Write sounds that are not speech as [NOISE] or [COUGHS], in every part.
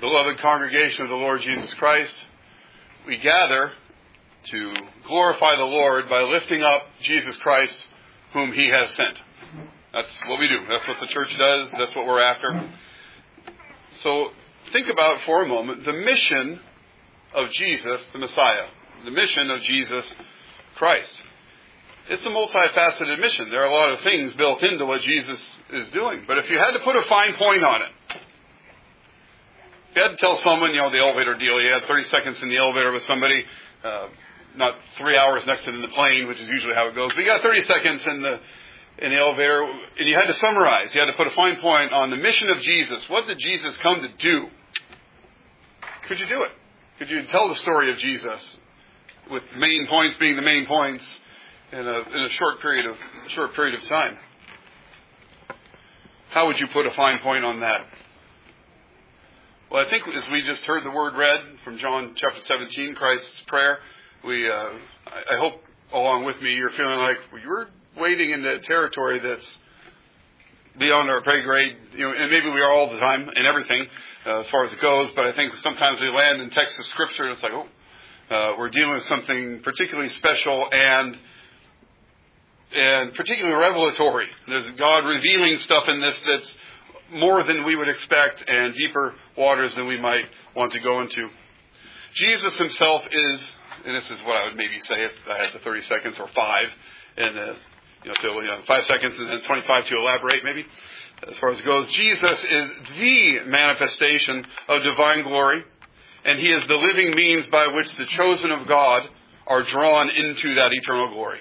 beloved congregation of the Lord Jesus Christ, we gather to glorify the Lord by lifting up Jesus Christ, whom He has sent. That's what we do. That's what the church does. That's what we're after. So think about for a moment the mission of Jesus, the Messiah, the mission of Jesus Christ. It's a multifaceted mission. There are a lot of things built into what Jesus is doing. But if you had to put a fine point on it, you had to tell someone, you know, the elevator deal, you had 30 seconds in the elevator with somebody, uh, not three hours next to them in the plane, which is usually how it goes, but you got 30 seconds in the, in the elevator, and you had to summarize, you had to put a fine point on the mission of Jesus. What did Jesus come to do? Could you do it? Could you tell the story of Jesus with main points being the main points in a, in a short period of short period of time? How would you put a fine point on that? Well, I think as we just heard the word read from John chapter 17, Christ's prayer, we, uh, I, I hope along with me you're feeling like you're wading into territory that's beyond our pay grade, you know, and maybe we are all the time in everything uh, as far as it goes, but I think sometimes we land in text of scripture and it's like, oh, uh, we're dealing with something particularly special and and particularly revelatory. There's God revealing stuff in this that's more than we would expect and deeper waters than we might want to go into. Jesus himself is, and this is what I would maybe say if I had the 30 seconds or five, and uh, you know, you know, five seconds and then 25 to elaborate maybe. As far as it goes, Jesus is the manifestation of divine glory, and he is the living means by which the chosen of God are drawn into that eternal glory.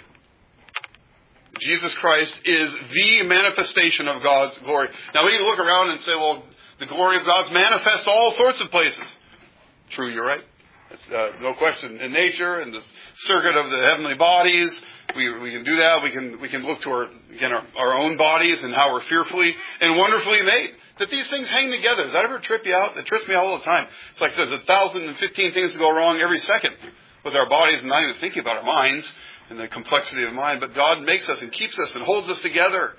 Jesus Christ is the manifestation of God's glory. Now we can look around and say, well, the glory of God's manifest all sorts of places. True, you're right. It's, uh, no question. In nature, in the circuit of the heavenly bodies, we, we can do that. We can we can look to our again our, our own bodies and how we're fearfully and wonderfully made. That these things hang together. Does that ever trip you out? It trips me all the time. It's like there's a thousand and fifteen things to go wrong every second with our bodies and not even thinking about our minds and the complexity of mind. But God makes us and keeps us and holds us together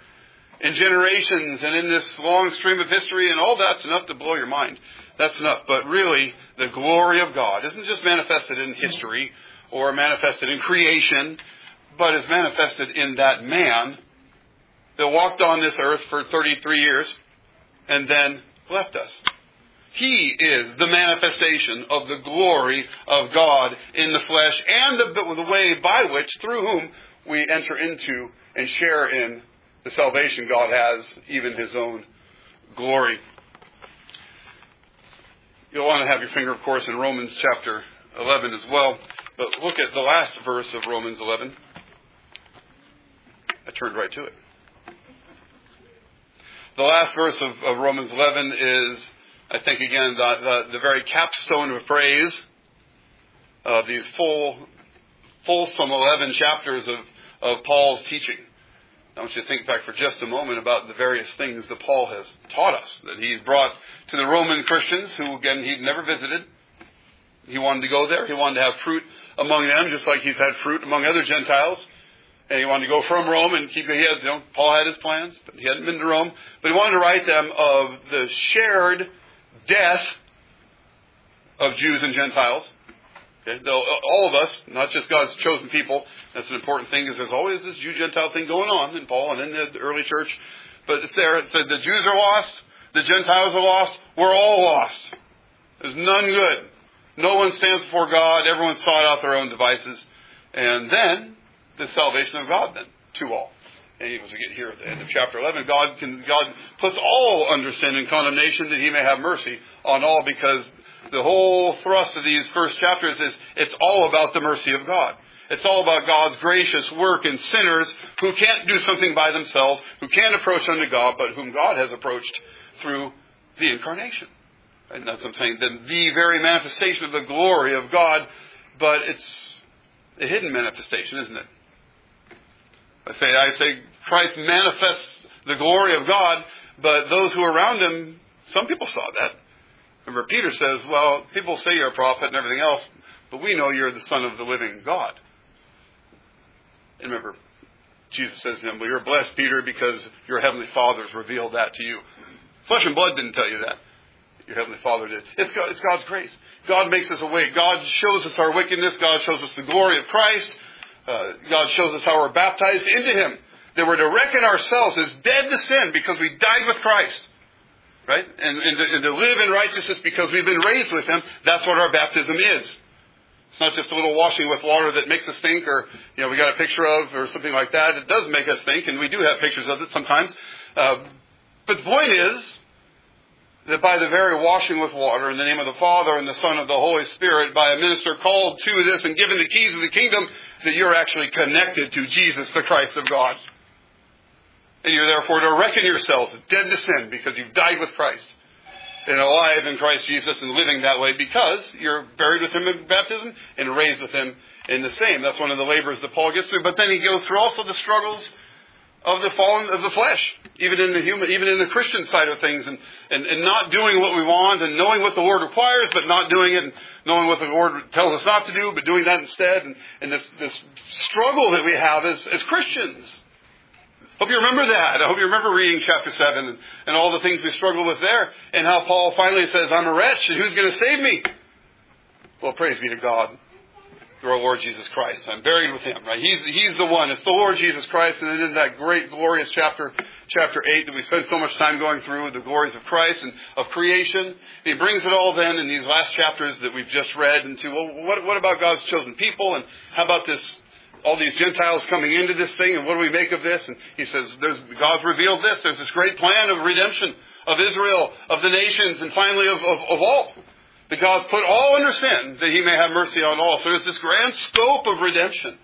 in generations and in this long stream of history, and all that's enough to blow your mind. That's enough. But really, the glory of God isn't just manifested in history or manifested in creation, but is manifested in that man that walked on this earth for 33 years and then left us. He is the manifestation of the glory of God in the flesh and the, the way by which, through whom, we enter into and share in the salvation God has, even His own glory. You'll want to have your finger, of course, in Romans chapter 11 as well. But look at the last verse of Romans 11. I turned right to it. The last verse of, of Romans 11 is I think again the, the, the very capstone of praise uh, of these full, fulsome 11 chapters of, of Paul's teaching. I want you to think back for just a moment about the various things that Paul has taught us, that he brought to the Roman Christians, who again he'd never visited. He wanted to go there. He wanted to have fruit among them, just like he's had fruit among other Gentiles. And he wanted to go from Rome and keep, he had, you know, Paul had his plans, but he hadn't been to Rome. But he wanted to write them of the shared death of Jews and Gentiles. Okay? Uh, all of us, not just God's chosen people. That's an important thing, because there's always this Jew-Gentile thing going on in Paul and in the early church. But it's there. It said the Jews are lost, the Gentiles are lost, we're all lost. There's none good. No one stands before God. Everyone sought out their own devices. And then, the salvation of God then, to all. And as we get here at the end of chapter 11, God can, God puts all under sin and condemnation that he may have mercy on all because the whole thrust of these first chapters is it's all about the mercy of God. It's all about God's gracious work in sinners who can't do something by themselves, who can't approach unto God, but whom God has approached through the incarnation. And that's what I'm saying, the, the very manifestation of the glory of God, but it's a hidden manifestation, isn't it? I say, I say Christ manifests the glory of God, but those who are around him, some people saw that. Remember, Peter says, well, people say you're a prophet and everything else, but we know you're the son of the living God. And remember, Jesus says to him, well, you're blessed, Peter, because your heavenly Father has revealed that to you. Flesh and blood didn't tell you that. your Heavenly Father did. It's, God, it's God's grace. God makes us awake. God shows us our wickedness. God shows us the glory of Christ. Uh, God shows us how we're baptized into Him. That we're to reckon ourselves as dead to sin because we died with Christ. Right? And, and, to, and to live in righteousness because we've been raised with Him. That's what our baptism is. It's not just a little washing with water that makes us think or, you know, we got a picture of or something like that. It does make us think, and we do have pictures of it sometimes. Uh, but the point is that by the very washing with water in the name of the Father and the Son of the Holy Spirit, by a minister called to this and given the keys of the kingdom, that you're actually connected to Jesus, the Christ of God. And you're therefore to reckon yourselves dead to sin because you've died with Christ and alive in Christ Jesus and living that way because you're buried with him in baptism and raised with him in the same. That's one of the labors that Paul gets through. But then he goes through also the struggles of the fallen of the flesh, even in the human, even in the Christian side of things, and, and, and not doing what we want and knowing what the Lord requires, but not doing it, and knowing what the Lord tells us not to do, but doing that instead, and, and this, this struggle that we have as, as Christians. Hope you remember that. I hope you remember reading chapter 7 and, and all the things we struggle with there and how Paul finally says, I'm a wretch and who's going to save me? Well, praise be to God through our Lord Jesus Christ. I'm buried with Him, right? He's, He's the one. It's the Lord Jesus Christ. And it is that great, glorious chapter, chapter 8 that we spend so much time going through, the glories of Christ and of creation. He brings it all then in these last chapters that we've just read into, well, what, what about God's chosen people? And how about this all these Gentiles coming into this thing, and what do we make of this? And he says, God's revealed this. There's this great plan of redemption of Israel, of the nations, and finally of, of, of all. That God's put all under sin, that he may have mercy on all. So there's this grand scope of redemption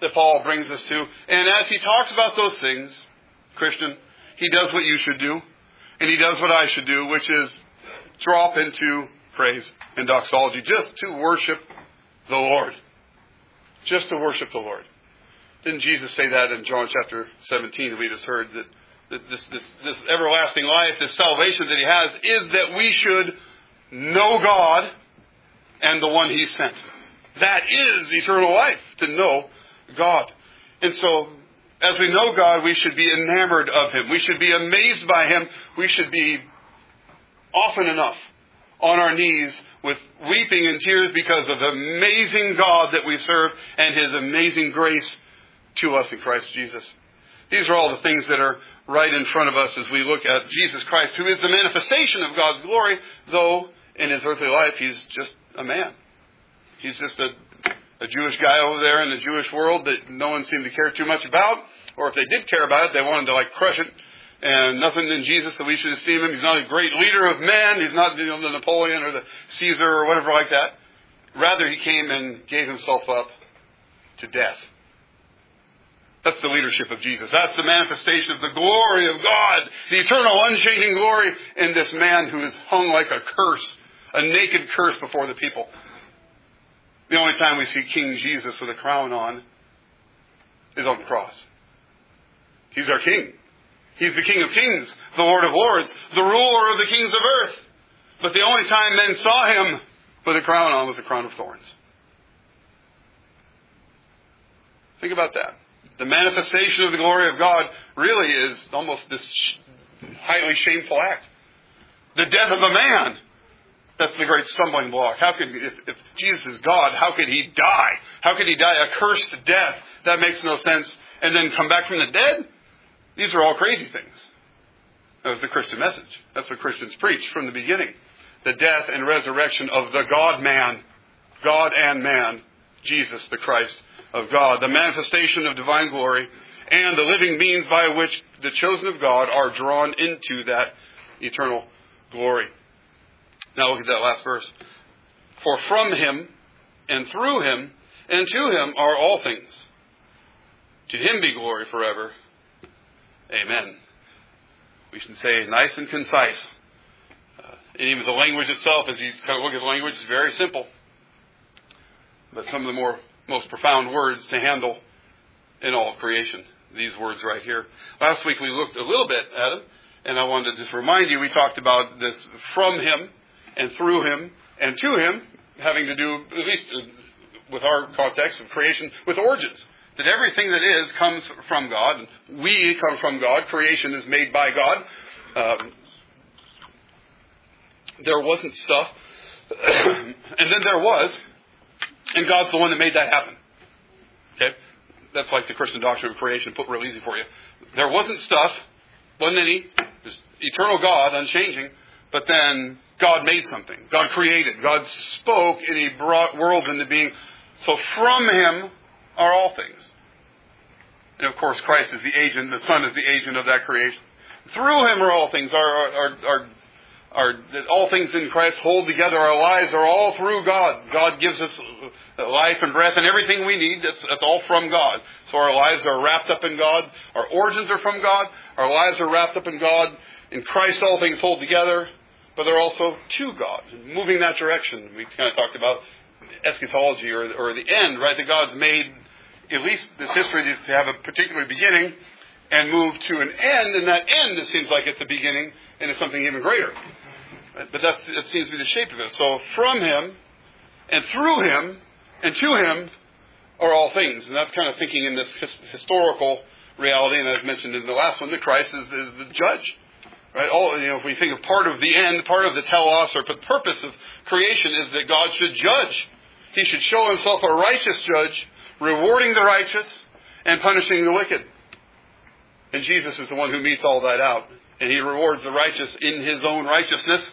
that Paul brings us to. And as he talks about those things, Christian, he does what you should do, and he does what I should do, which is drop into praise and doxology, just to worship the Lord just to worship the Lord. Didn't Jesus say that in John chapter 17 we just heard that, that this, this, this everlasting life, this salvation that he has is that we should know God and the one he sent. That is eternal life, to know God. And so, as we know God, we should be enamored of him. We should be amazed by him. We should be often enough on our knees with weeping and tears because of the amazing God that we serve and His amazing grace to us in Christ Jesus. These are all the things that are right in front of us as we look at Jesus Christ, who is the manifestation of God's glory, though in His earthly life He's just a man. He's just a, a Jewish guy over there in the Jewish world that no one seemed to care too much about, or if they did care about it, they wanted to like crush it and nothing in Jesus that we should esteem him. He's not a great leader of men. He's not you know, the Napoleon or the Caesar or whatever like that. Rather, he came and gave himself up to death. That's the leadership of Jesus. That's the manifestation of the glory of God, the eternal, unchanging glory in this man who is hung like a curse, a naked curse before the people. The only time we see King Jesus with a crown on is on the cross. He's our king. He's the King of Kings, the Lord of Lords, the ruler of the kings of earth. But the only time men saw him with a crown on was a crown of thorns. Think about that. The manifestation of the glory of God really is almost this highly shameful act. The death of a man. That's the great stumbling block. How could, if, if Jesus is God, how could he die? How could he die a cursed death? That makes no sense. And then come back from the dead? These are all crazy things. That was the Christian message. That's what Christians preach from the beginning. The death and resurrection of the God man, God and man, Jesus, the Christ of God, the manifestation of divine glory, and the living means by which the chosen of God are drawn into that eternal glory. Now look at that last verse. For from him and through him and to him are all things. To him be glory forever. Amen. We should say nice and concise. Uh, and even the language itself, as you kind of look at the language, is very simple. But some of the more most profound words to handle in all creation. These words right here. Last week we looked a little bit at them, and I wanted to just remind you we talked about this from Him and through Him and to Him, having to do, at least with our context of creation, with origins that everything that is comes from God. We come from God. Creation is made by God. Um, there wasn't stuff, [COUGHS] and then there was, and God's the one that made that happen. Okay? That's like the Christian doctrine of creation put real easy for you. There wasn't stuff, wasn't any, eternal God, unchanging, but then God made something. God created. God spoke and He brought worlds into being. So from Him are all things. And of course, Christ is the agent, the Son is the agent of that creation. Through Him are all things. Our, our, our, our, all things in Christ hold together. Our lives are all through God. God gives us life and breath and everything we need. That's, that's all from God. So our lives are wrapped up in God. Our origins are from God. Our lives are wrapped up in God. In Christ, all things hold together, but they're also to God. Moving that direction. We kind of talked about eschatology or, or the end, right? That God's made at least this history to have a particular beginning and move to an end, and that end, it seems like it's a beginning into something even greater. But that's, that seems to be the shape of it. So from Him, and through Him, and to Him are all things. And that's kind of thinking in this his, historical reality, and as mentioned in the last one, that Christ is, is the judge. Right? All, you know, if we think of part of the end, part of the telos, or the purpose of creation is that God should judge. He should show himself a righteous judge, rewarding the righteous and punishing the wicked. And Jesus is the one who metes all that out. And he rewards the righteous in his own righteousness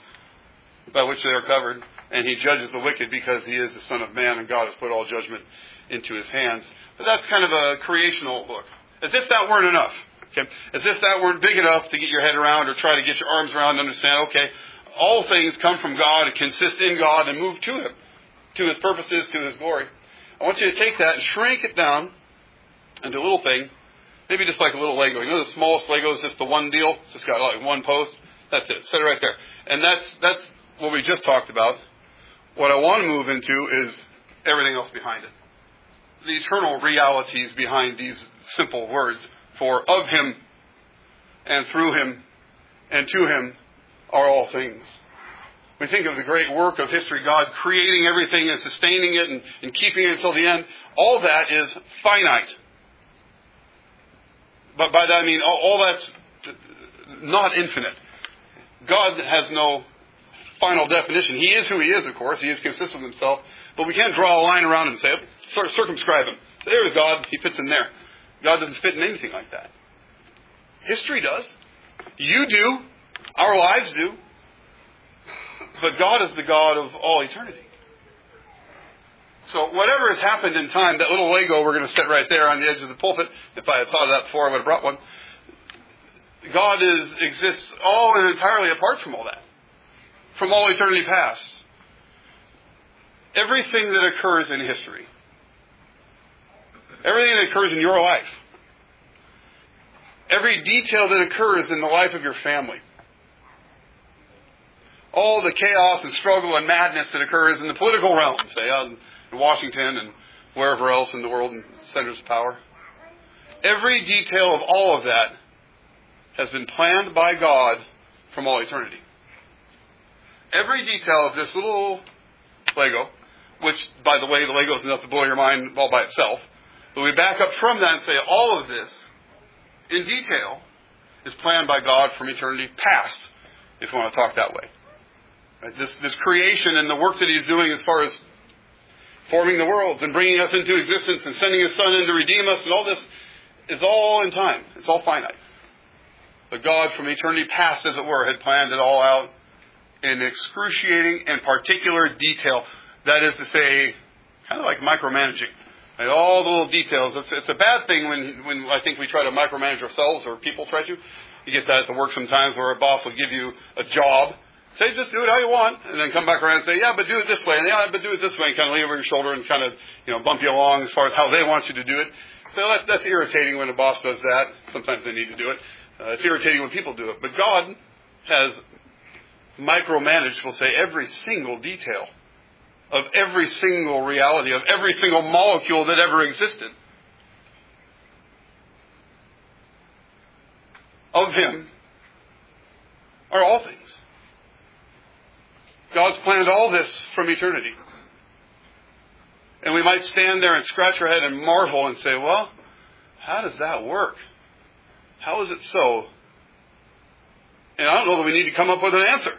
by which they are covered. And he judges the wicked because he is the Son of Man and God has put all judgment into his hands. But that's kind of a creational look. As if that weren't enough. Okay? As if that weren't big enough to get your head around or try to get your arms around and understand, okay, all things come from God and consist in God and move to Him, to His purposes, to His glory. I want you to take that and shrink it down into a little thing, maybe just like a little Lego. You know the smallest Lego is just the one deal? It's just got like one post. That's it. Set it right there. And that's, that's what we just talked about. What I want to move into is everything else behind it. The eternal realities behind these simple words. For of him and through him and to him are all things. We think of the great work of history, God creating everything and sustaining it and, and keeping it until the end. All that is finite. But by that I mean all, all that's not infinite. God has no final definition. He is who he is, of course. He is consistent with himself. But we can't draw a line around him and say, circumscribe him. There's God. He fits in there. God doesn't fit in anything like that. History does. You do. Our lives do. But God is the God of all eternity. So whatever has happened in time, that little Lego we're going to set right there on the edge of the pulpit. If I had thought of that before, I would have brought one. God is, exists all and entirely apart from all that. From all eternity past. Everything that occurs in history Everything that occurs in your life. Every detail that occurs in the life of your family. All the chaos and struggle and madness that occurs in the political realm, say, in Washington and wherever else in the world and centers of power. Every detail of all of that has been planned by God from all eternity. Every detail of this little Lego, which, by the way, the Lego is enough to blow your mind all by itself, but we back up from that and say all of this, in detail, is planned by God from eternity past, if you want to talk that way. This, this creation and the work that He's doing as far as forming the worlds and bringing us into existence and sending His Son in to redeem us and all this is all in time. It's all finite. But God, from eternity past, as it were, had planned it all out in excruciating and particular detail. That is to say, kind of like micromanaging. And all the little details. It's, it's a bad thing when, when I think we try to micromanage ourselves or people try to. You get that at the work sometimes where a boss will give you a job. Say, just do it how you want. And then come back around and say, yeah, but do it this way. And yeah, but do it this way. And kind of lean over your shoulder and kind of, you know, bump you along as far as how they want you to do it. So that, that's irritating when a boss does that. Sometimes they need to do it. Uh, it's irritating when people do it. But God has micromanaged, we'll say, every single detail of every single reality, of every single molecule that ever existed. Of Him are all things. God's planned all this from eternity. And we might stand there and scratch our head and marvel and say, well, how does that work? How is it so? And I don't know that we need to come up with an answer.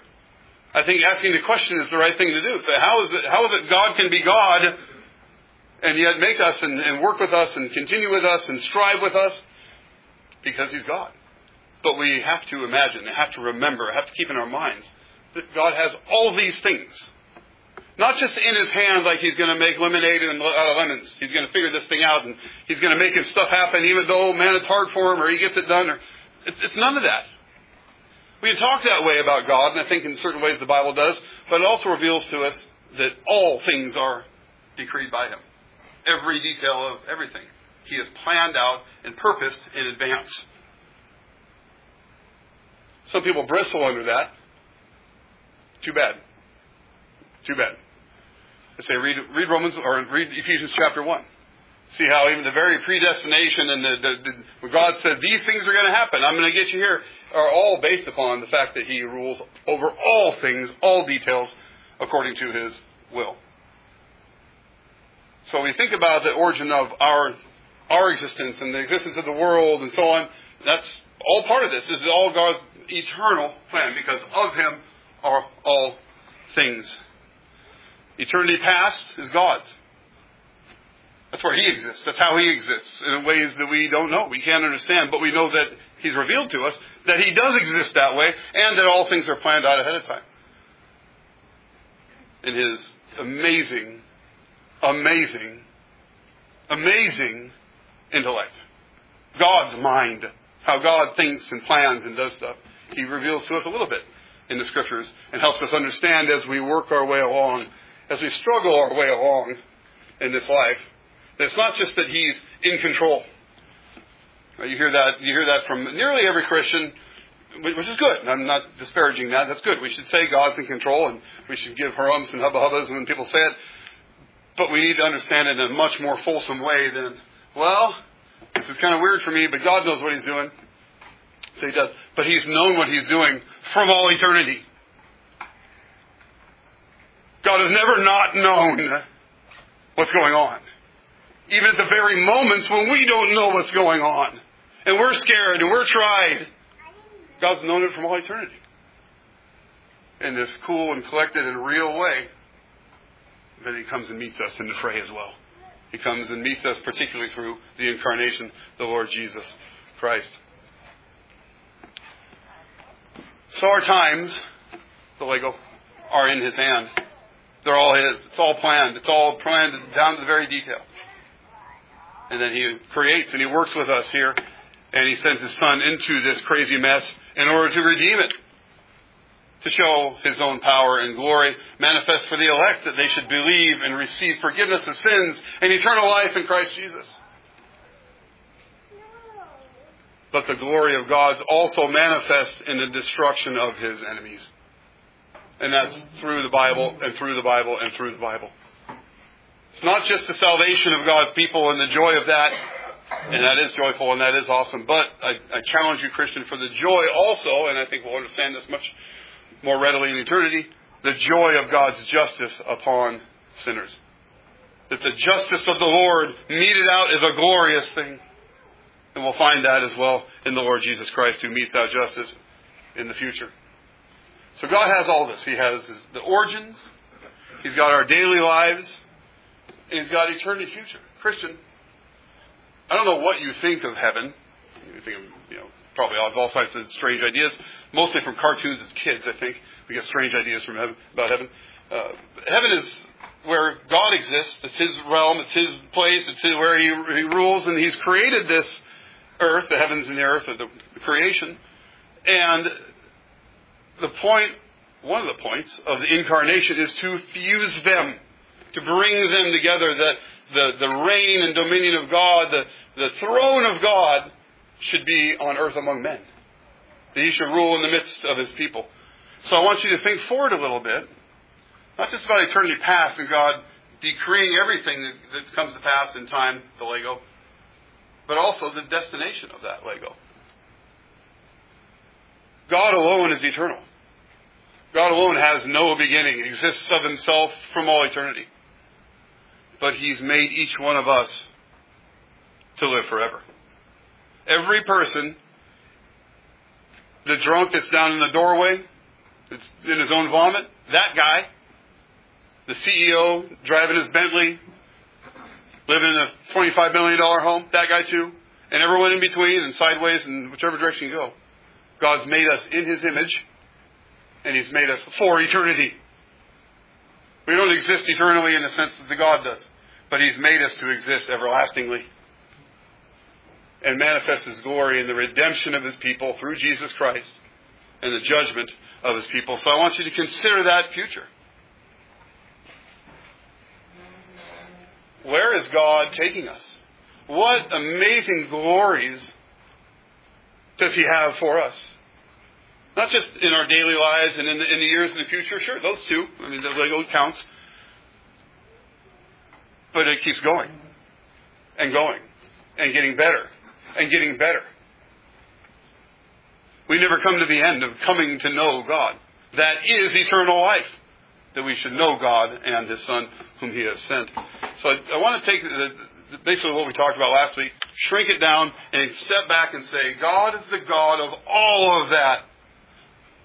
I think asking the question is the right thing to do. So how is it, how is it God can be God and yet make us and, and work with us and continue with us and strive with us? Because He's God. But we have to imagine, have to remember, have to keep in our minds that God has all these things. Not just in his hand like he's going to make lemonade out uh, of lemons. He's going to figure this thing out and he's going to make his stuff happen even though, man, it's hard for him or he gets it done. Or, it's, it's none of that. We can talk that way about God, and I think in certain ways the Bible does, but it also reveals to us that all things are decreed by him. Every detail of everything. He has planned out and purposed in advance. Some people bristle under that. Too bad. Too bad. I say read, read Romans or read Ephesians chapter one. See how even the very predestination and the, the, the God said these things are going to happen, I'm going to get you here, are all based upon the fact that He rules over all things, all details, according to His will. So we think about the origin of our our existence and the existence of the world and so on. That's all part of this. This is all God's eternal plan because of Him are all things. Eternity past is God's. That's where He exists. That's how He exists in ways that we don't know. We can't understand, but we know that He's revealed to us that He does exist that way and that all things are planned out ahead of time. In His amazing, amazing, amazing intellect. God's mind. How God thinks and plans and does stuff. He reveals to us a little bit in the scriptures and helps us understand as we work our way along, as we struggle our way along in this life. It's not just that He's in control. Uh, you hear that, you hear that from nearly every Christian, which is good. I'm not disparaging that. That's good. We should say God's in control and we should give harums and hubba hubbas when people say it. But we need to understand it in a much more fulsome way than, well, this is kind of weird for me, but God knows what He's doing. So he does. But he's known what he's doing from all eternity. God has never not known what's going on. Even at the very moments when we don't know what's going on. And we're scared and we're tried. God's known it from all eternity. In this cool and collected and real way. Then he comes and meets us in the fray as well. He comes and meets us particularly through the incarnation, the Lord Jesus Christ. So our times, the Lego, are in His hand. They're all His. It's all planned. It's all planned down to the very detail. And then He creates and He works with us here, and He sends His Son into this crazy mess in order to redeem it. To show His own power and glory manifest for the elect that they should believe and receive forgiveness of sins and eternal life in Christ Jesus. but the glory of God also manifests in the destruction of his enemies. And that's through the Bible and through the Bible and through the Bible. It's not just the salvation of God's people and the joy of that, and that is joyful and that is awesome, but I, I challenge you, Christian, for the joy also, and I think we'll understand this much more readily in eternity, the joy of God's justice upon sinners. That the justice of the Lord meted out is a glorious thing. And we'll find that as well in the Lord Jesus Christ who metes out justice in the future. So God has all this. He has the origins, He's got our daily lives, and He's got eternity future. Christian, I don't know what you think of heaven. You think of, you know, probably all, all sorts of strange ideas, mostly from cartoons as kids, I think. We get strange ideas from heaven, about heaven. Uh, heaven is where God exists. It's His realm. It's His place. It's his, where he, he rules, and He's created this earth, the heavens and the earth, or the creation. And the point, one of the points of the incarnation is to fuse them, to bring them together, that the, the reign and dominion of God, the, the throne of God should be on earth among men. That he should rule in the midst of his people. So I want you to think forward a little bit, not just about eternity past and God decreeing everything that, that comes to pass in time, the Lego, but also the destination of that Lego. God alone is eternal. God alone has no beginning, exists of himself from all eternity. But he's made each one of us to live forever. Every person, the drunk that's down in the doorway, that's in his own vomit. That guy, the CEO driving his Bentley, living in a $25 million home, that guy too, and everyone in between and sideways and whichever direction you go. God's made us in his image, and he's made us for eternity. We don't exist eternally in the sense that the God does, but he's made us to exist everlastingly and manifest his glory in the redemption of his people through Jesus Christ and the judgment of his people. So I want you to consider that future. Where is God taking us? What amazing glories does He have for us? Not just in our daily lives and in the, in the years in the future. Sure, those two. I mean, the Lego counts. But it keeps going and going and getting better and getting better. We never come to the end of coming to know God. That is eternal life. That we should know God and His Son, whom He has sent. So I, I want to take the, the, basically what we talked about last week, shrink it down, and step back and say, God is the God of all of that.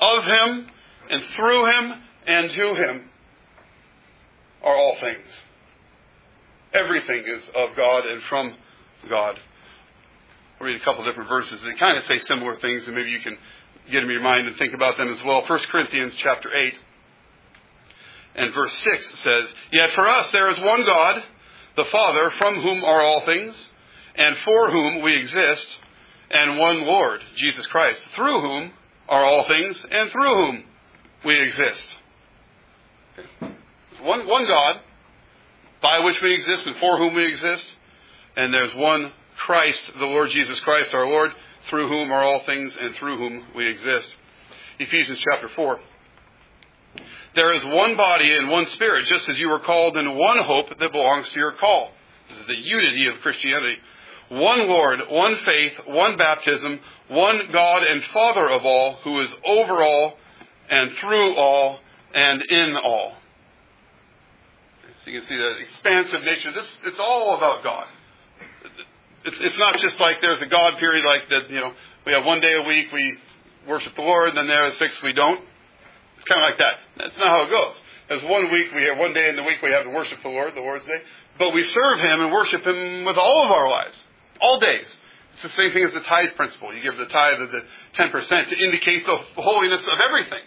Of Him, and through Him, and to Him are all things. Everything is of God and from God. I'll read a couple different verses. They kind of say similar things, and maybe you can get them in your mind and think about them as well. 1 Corinthians chapter 8 and verse 6 says, Yet for us there is one God, the Father, from whom are all things, and for whom we exist, and one Lord, Jesus Christ, through whom are all things, and through whom we exist. One, one God, by which we exist, and for whom we exist, and there's one Christ, the Lord Jesus Christ, our Lord, through whom are all things, and through whom we exist. Ephesians chapter 4. There is one body and one spirit, just as you were called in one hope that belongs to your call. This is the unity of Christianity. One Lord, one faith, one baptism, one God and Father of all, who is over all and through all and in all. So you can see the expansive nature. This, it's all about God. It's, it's not just like there's a God period like that, you know, we have one day a week we worship the Lord, and then there are six we don't. It's kind of like that. That's not how it goes. There's one week we have one day in the week we have to worship the Lord, the Lord's Day, but we serve Him and worship Him with all of our lives, all days. It's the same thing as the tithe principle. You give the tithe of the ten percent to indicate the holiness of everything.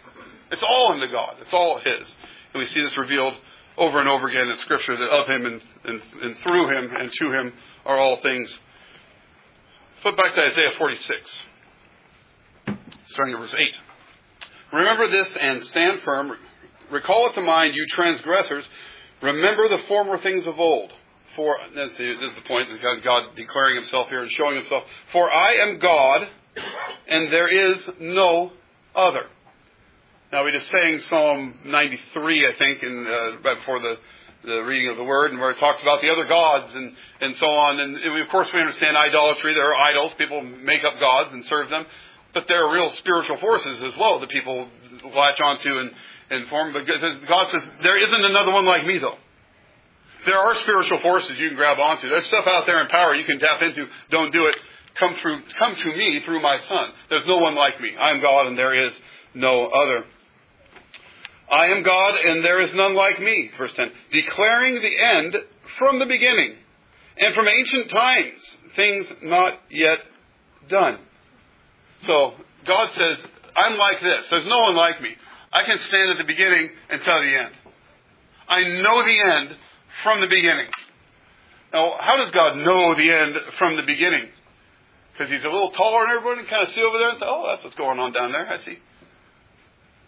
It's all into God. It's all His, and we see this revealed over and over again in Scripture that of Him and, and, and through Him and to Him are all things. Flip back to Isaiah 46, starting at verse 8. Remember this and stand firm. Recall it to mind, you transgressors. Remember the former things of old. For this is the point that God declaring Himself here and showing Himself. For I am God, and there is no other. Now we just sang Psalm 93, I think, in, uh, right before the the reading of the word, and where it talks about the other gods and and so on. And, and we, of course we understand idolatry. There are idols. People make up gods and serve them but there are real spiritual forces as well that people latch onto and, and form. But God says, there isn't another one like me, though. There are spiritual forces you can grab onto. There's stuff out there in power you can tap into. Don't do it. Come through, come to me through my son. There's no one like me. I am God and there is no other. I am God and there is none like me. Verse 10. Declaring the end from the beginning and from ancient times, things not yet done. So God says, I'm like this. There's no one like me. I can stand at the beginning and tell the end. I know the end from the beginning. Now, how does God know the end from the beginning? Because he's a little taller than everybody and kind of see over there and say, oh, that's what's going on down there. I see.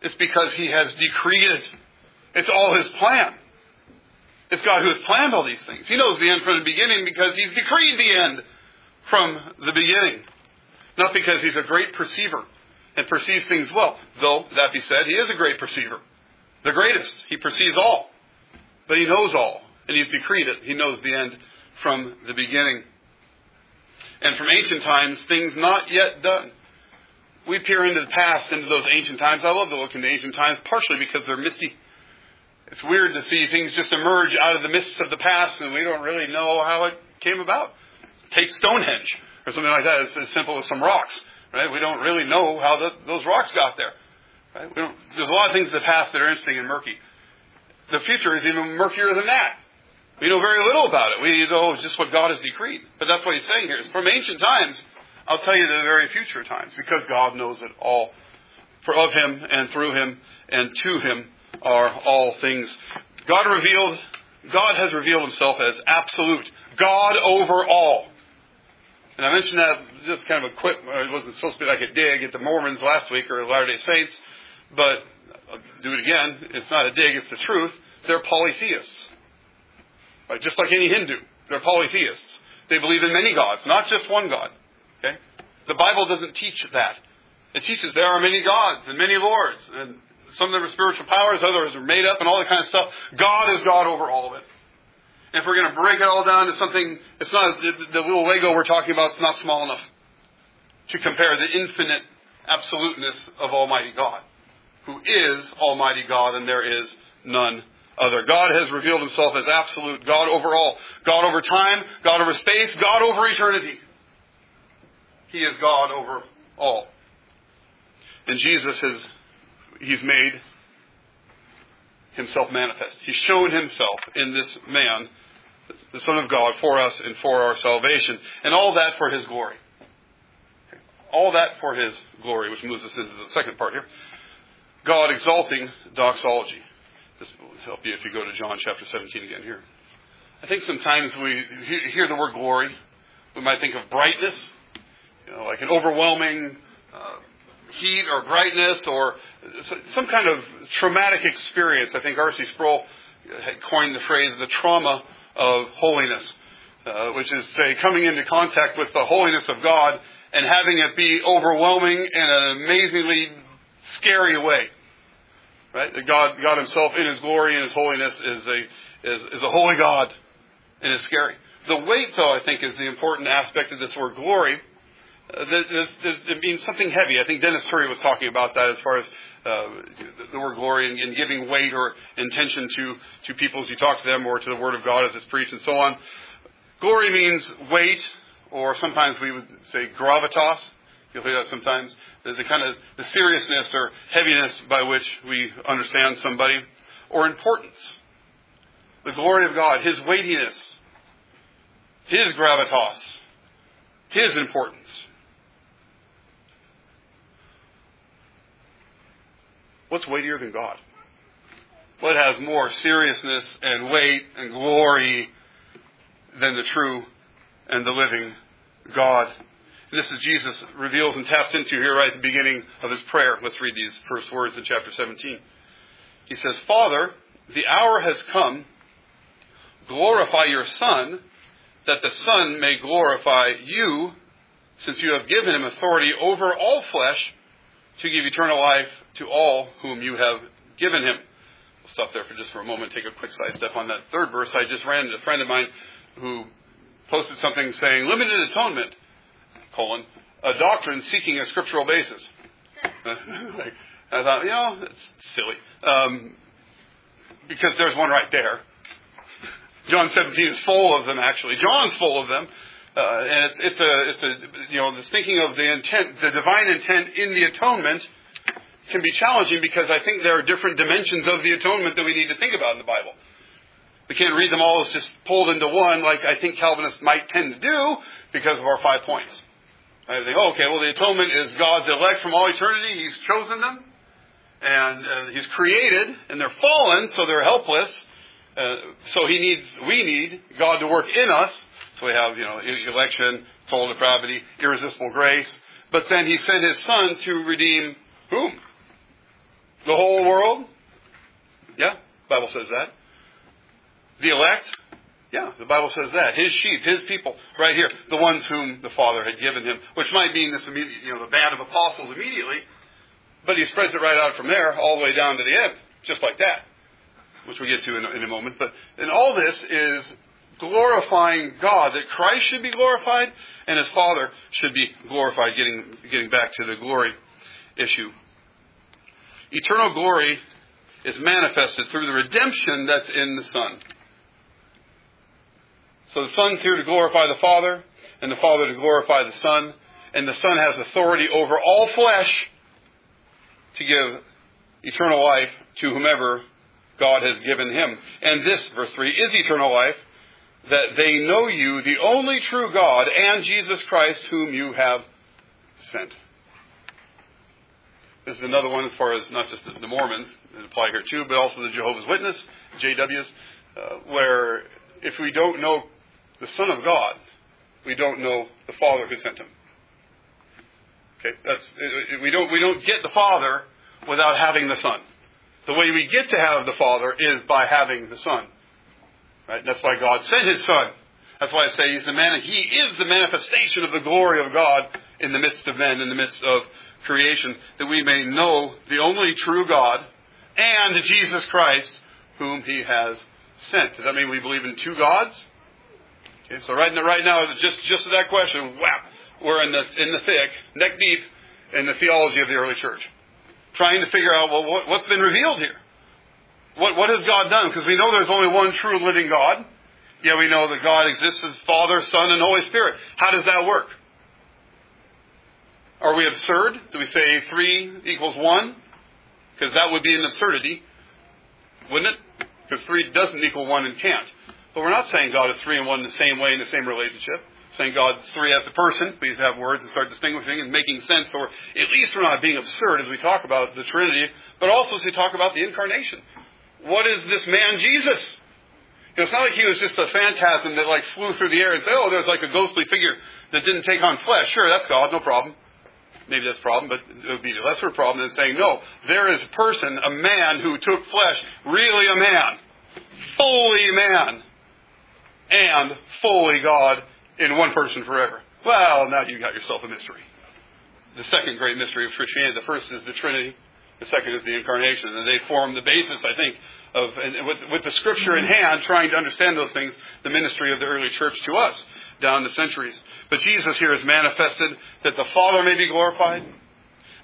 It's because he has decreed it. It's all his plan. It's God who has planned all these things. He knows the end from the beginning because he's decreed the end from the beginning. Not because he's a great perceiver and perceives things well, though, that be said, he is a great perceiver. The greatest. He perceives all. But he knows all. And he's decreed it. He knows the end from the beginning. And from ancient times, things not yet done. We peer into the past, into those ancient times. I love to look into ancient times, partially because they're misty. It's weird to see things just emerge out of the mists of the past, and we don't really know how it came about. Take Stonehenge or something like that. It's as simple as some rocks, right? We don't really know how the, those rocks got there. Right? there's a lot of things in the past that are interesting and murky. The future is even murkier than that. We know very little about it. We know just what God has decreed. But that's what he's saying here. From ancient times, I'll tell you the very future times, because God knows it all. For of him and through him and to him are all things. God revealed, God has revealed himself as absolute. God over all. And I mentioned that just kind of a quick, uh, it wasn't supposed to be like a dig at the Mormons last week or Latter day Saints, but I'll do it again. It's not a dig, it's the truth. They're polytheists. Right? Just like any Hindu. They're polytheists. They believe in many gods, not just one God. Okay? The Bible doesn't teach that. It teaches there are many gods and many lords, and some of them are spiritual powers, others are made up, and all that kind of stuff. God is God over all of it. And if we're going to break it all down to something, it's not the, the little Lego we're talking about. It's not small enough to compare the infinite absoluteness of Almighty God, who is Almighty God, and there is none Uh, other. God has revealed himself as absolute, God over all, God over time, God over space, God over eternity. He is God over all. And Jesus has, he's made himself manifest. He's shown himself in this man, the Son of God, for us and for our salvation. And all that for his glory. All that for his glory, which moves us into the second part here. God exalting doxology. This will help you if you go to John chapter 17 again here. I think sometimes we hear the word glory, we might think of brightness, you know, like an overwhelming uh, heat or brightness or some kind of traumatic experience. I think R.C. Sproul had coined the phrase the trauma of holiness, uh, which is, say, coming into contact with the holiness of God and having it be overwhelming in an amazingly scary way. Right? God, God Himself in His glory and His holiness is a, is, is a holy God and is scary. The weight, though, I think is the important aspect of this word glory. Uh, it means something heavy. I think Dennis Turry was talking about that as far as uh, the word glory and, and, giving weight or intention to, to people as you talk to them or to the Word of God as it's preached and so on. Glory means weight, or sometimes we would say gravitas. You'll hear that sometimes. The, the kind of the seriousness or heaviness by which we understand somebody, or importance. The glory of God, His weightiness, His gravitas, His importance. What's weightier than God? What has more seriousness and weight and glory than the true and the living God? This is Jesus reveals and taps into here right at the beginning of his prayer. Let's read these first words in chapter 17. He says, Father, the hour has come. Glorify your Son, that the Son may glorify you, since you have given him authority over all flesh to give eternal life to all whom you have given him. We'll stop there for just for a moment, take a quick side step on that third verse. I just ran into a friend of mine who posted something saying, limited atonement colon, a doctrine seeking a scriptural basis. [LAUGHS] I thought, you know, it's silly. Um, because there's one right there. John 17 is full of them, actually. John's full of them. Uh, and it's, it's a, it's a, you know, this thinking of the intent, the divine intent in the atonement can be challenging because I think there are different dimensions of the atonement that we need to think about in the Bible. We can't read them all as just pulled into one like I think Calvinists might tend to do because of our five points. I think, oh, okay, well, the atonement is God's elect from all eternity. He's chosen them, and uh, He's created, and they're fallen, so they're helpless. Uh, so He needs, we need God to work in us. So we have, you know, election, total depravity, irresistible grace. But then He sent His Son to redeem whom? The whole world. Yeah, Bible says that. The elect, yeah, the Bible says that. His sheep, his people, right here, the ones whom the Father had given him, which might mean this immediate, you know, the band of apostles immediately, but he spreads it right out from there all the way down to the end, just like that, which we get to in a, in a moment. But and all this is glorifying God, that Christ should be glorified and his Father should be glorified, getting, getting back to the glory issue. Eternal glory is manifested through the redemption that's in the Son. So the Son's here to glorify the Father, and the Father to glorify the Son, and the Son has authority over all flesh to give eternal life to whomever God has given him. And this, verse 3, is eternal life, that they know you, the only true God, and Jesus Christ, whom you have sent. This is another one as far as not just the Mormons that apply here too, but also the Jehovah's Witness, JWs, uh, where if we don't know the Son of God, we don't know the Father who sent him. Okay, that's we don't we don't get the Father without having the Son. The way we get to have the Father is by having the Son. Right? That's why God sent His Son. That's why I say He's the man. And He is the manifestation of the glory of God in the midst of men, in the midst of creation, that we may know the only true God and Jesus Christ, whom He has sent. Does that mean we believe in two gods? Okay, so right now, right now, just just to that question, whap, we're in the in the thick, neck deep, in the theology of the early church, trying to figure out well what, what's been revealed here. What what has God done? Because we know there's only one true living God. Yeah, we know that God exists as Father, Son, and Holy Spirit. How does that work? Are we absurd? Do we say three equals one? Because that would be an absurdity, wouldn't it? Because three doesn't equal one and can't. But we're not saying God is three and one in the same way in the same relationship. Saying God is three as a person. We have words and start distinguishing and making sense, or at least we're not being absurd as we talk about the Trinity, but also as we talk about the incarnation. What is this man Jesus? You know, it's not like he was just a phantasm that like flew through the air and said, "Oh, there's like a ghostly figure that didn't take on flesh." Sure, that's God, no problem. Maybe that's a problem, but it would be less of a lesser problem than saying, "No, there is a person, a man who took flesh, really a man, fully man, and fully God in one person forever." Well, now you got yourself a mystery. The second great mystery of Christianity. The first is the Trinity. The second is the incarnation, and they form the basis, I think, of with, with the Scripture in hand, trying to understand those things, the ministry of the early church to us down the centuries. But Jesus here has manifested that the Father may be glorified,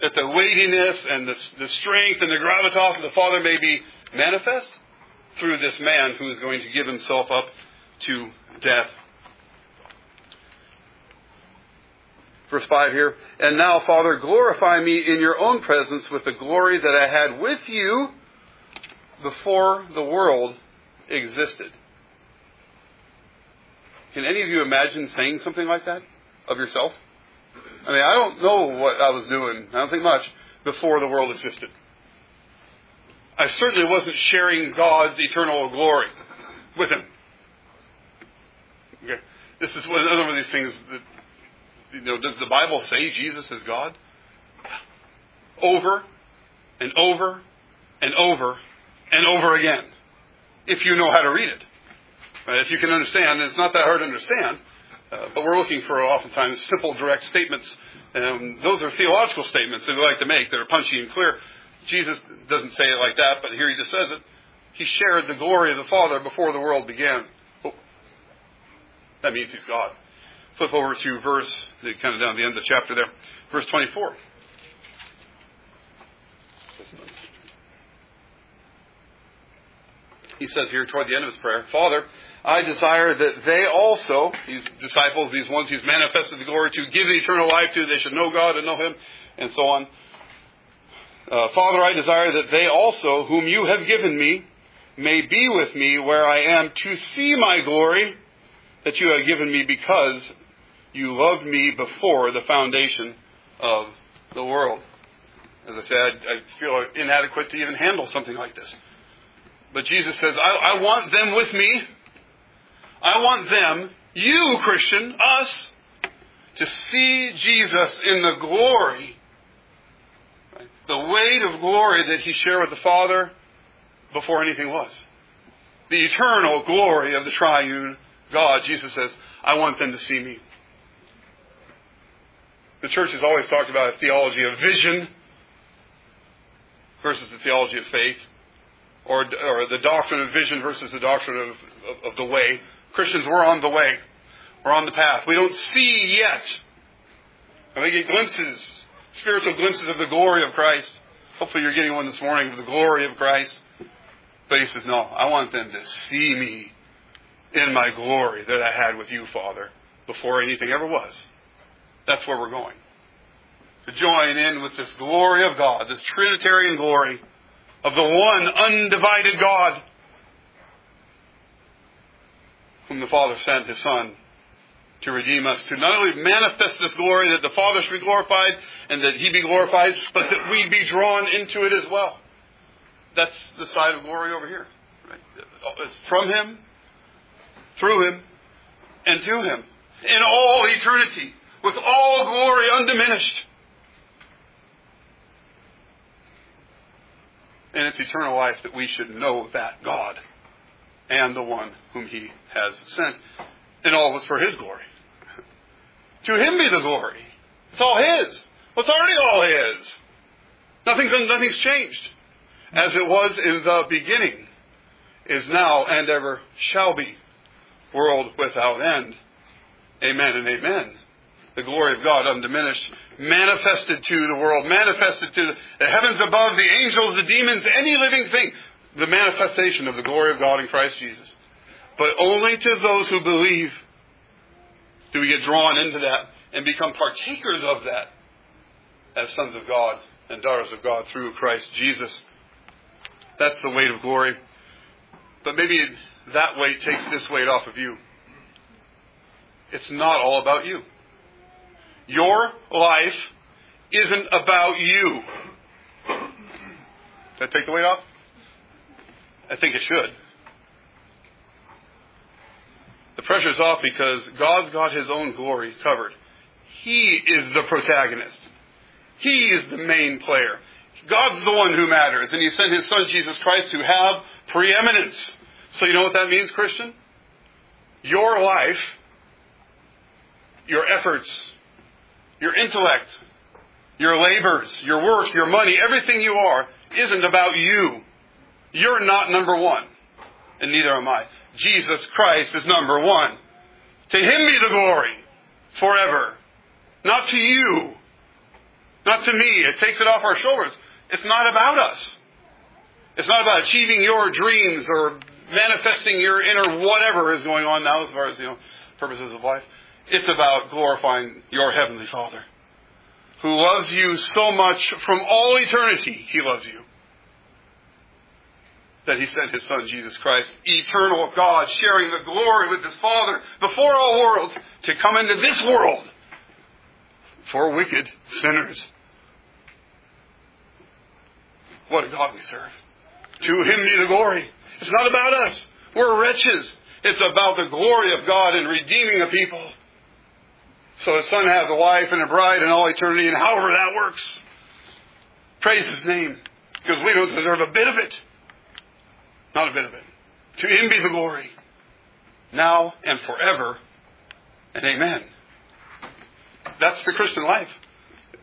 that the weightiness and the, the strength and the gravitas of the Father may be manifest through this man who is going to give himself up to death Verse 5 here. And now, Father, glorify me in your own presence with the glory that I had with you before the world existed. Can any of you imagine saying something like that of yourself? I mean, I don't know what I was doing, I don't think much, before the world existed. I certainly wasn't sharing God's eternal glory with Him. This is one, another one of these things that you know, does the Bible say Jesus is God? Over and over and over and over again. If you know how to read it. Right? If you can understand, and it's not that hard to understand, uh, but we're looking for oftentimes simple, direct statements. Um, those are theological statements that we like to make that are punchy and clear. Jesus doesn't say it like that, but here he just says it. He shared the glory of the Father before the world began. That means he's God flip over to verse, kind of down the end of the chapter there, verse 24. He says here toward the end of his prayer, Father, I desire that they also, these disciples, these ones he's manifested the glory to, give eternal life to, they should know God and know him, and so on. Uh, Father, I desire that they also, whom you have given me, may be with me where I am to see my glory that you have given me because you loved me before the foundation of the world. As I said, I feel inadequate to even handle something like this. But Jesus says, I, I want them with me. I want them, you Christian, us, to see Jesus in the glory, right? the weight of glory that he shared with the Father before anything was. The eternal glory of the triune God. Jesus says, I want them to see me. The church has always talked about a theology of vision versus the theology of faith, or, or the doctrine of vision versus the doctrine of, of, of the way. Christians, we're on the way. We're on the path. We don't see yet. And we get glimpses, spiritual glimpses of the glory of Christ. Hopefully you're getting one this morning of the glory of Christ. But he says, no, I want them to see me in my glory that I had with you, Father, before anything ever was. That's where we're going. To join in with this glory of God, this Trinitarian glory of the one undivided God, whom the Father sent his Son to redeem us, to not only manifest this glory that the Father should be glorified and that he be glorified, but that we be drawn into it as well. That's the side of glory over here. Right? It's from him, through him, and to him. In all eternity, with all glory undiminished. And it's eternal life that we should know that God and the one whom he has sent. And all was for his glory. To him be the glory. It's all his. It's already all his. Nothing's, nothing's changed. As it was in the beginning, is now, and ever shall be. World without end. Amen and amen. The glory of God undiminished, manifested to the world, manifested to the heavens above, the angels, the demons, any living thing. The manifestation of the glory of God in Christ Jesus. But only to those who believe do we get drawn into that and become partakers of that as sons of God and daughters of God through Christ Jesus. That's the weight of glory. But maybe that weight takes this weight off of you. It's not all about you. Your life isn't about you. Did I take the weight off? I think it should. The pressure's off because God's got his own glory covered. He is the protagonist. He is the main player. God's the one who matters, and He sent His Son Jesus Christ to have preeminence. So you know what that means, Christian? Your life, your efforts, your intellect, your labors, your work, your money, everything you are, isn't about you. You're not number one, and neither am I. Jesus Christ is number one. To Him be the glory forever. Not to you. Not to me. It takes it off our shoulders. It's not about us. It's not about achieving your dreams or manifesting your inner whatever is going on now as far as, you know, purposes of life. It's about glorifying your Heavenly Father who loves you so much from all eternity. He loves you. That He sent His Son, Jesus Christ, eternal God, sharing the glory with His Father before all worlds to come into this world for wicked sinners. What a God we serve. To Him be the glory. It's not about us. We're wretches. It's about the glory of God in redeeming a people. So His Son has a wife and a bride in all eternity, and however that works, praise His name. Because we don't deserve a bit of it. Not a bit of it. To Him be the glory. Now and forever. And amen. That's the Christian life.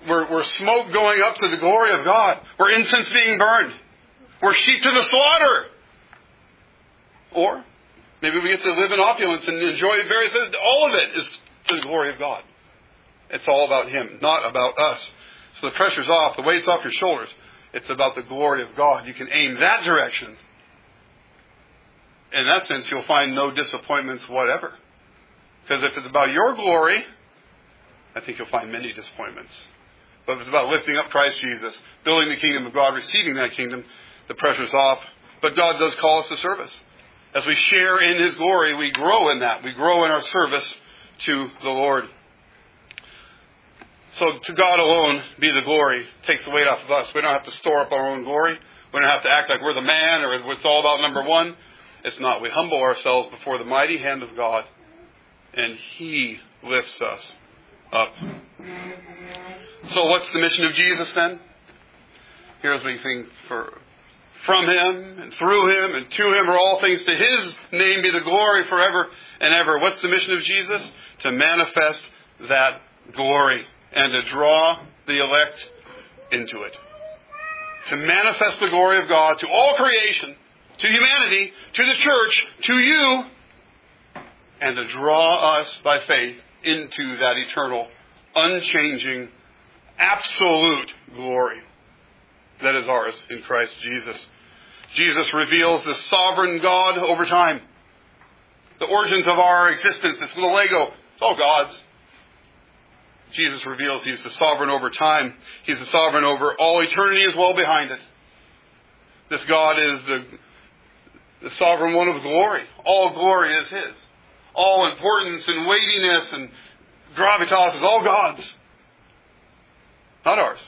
We're, we're smoke going up to the glory of God. We're incense being burned. We're sheep to the slaughter. Or maybe we get to live in opulence and enjoy various things. All of it is to the glory of God. It's all about Him, not about us. So the pressure's off, the weight's off your shoulders. It's about the glory of God. You can aim that direction. In that sense, you'll find no disappointments whatever. Because if it's about your glory, I think you'll find many disappointments. But if it's about lifting up Christ Jesus, building the kingdom of God, receiving that kingdom, the pressure's off. But God does call us to service. As we share in His glory, we grow in that. We grow in our service to the Lord. So to God alone be the glory. Takes the weight off of us. We don't have to store up our own glory. We don't have to act like we're the man or it's all about number one. It's not. We humble ourselves before the mighty hand of God, and He lifts us up. So what's the mission of Jesus then? Here's what we think for from him and through him and to him are all things. To his name be the glory forever and ever. What's the mission of Jesus? To manifest that glory and to draw the elect into it. To manifest the glory of God to all creation, to humanity, to the church, to you, and to draw us by faith into that eternal, unchanging, absolute glory that is ours in Christ Jesus. Jesus reveals the sovereign God over time. The origins of our existence, this little Lego, it's all God's. Jesus reveals He's the sovereign over time. He's the sovereign over all eternity as well behind it. This God is the, the sovereign one of glory. All glory is His. All importance and weightiness and gravitas is all God's. Not ours.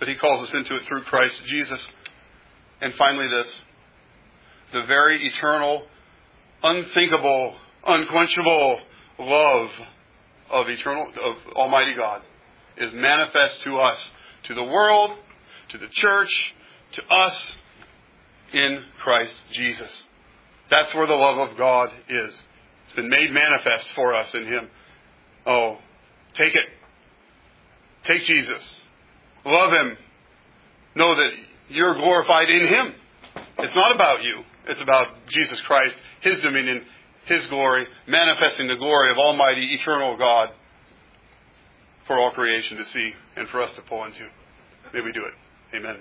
But He calls us into it through Christ Jesus. And finally, this the very eternal, unthinkable, unquenchable love of eternal, of Almighty God is manifest to us, to the world, to the church, to us in Christ Jesus. That's where the love of God is. It's been made manifest for us in Him. Oh, take it. Take Jesus. Love Him. Know that you're glorified in Him. It's not about you. It's about Jesus Christ, His dominion, His glory, manifesting the glory of Almighty, eternal God for all creation to see and for us to pull into. May we do it. Amen.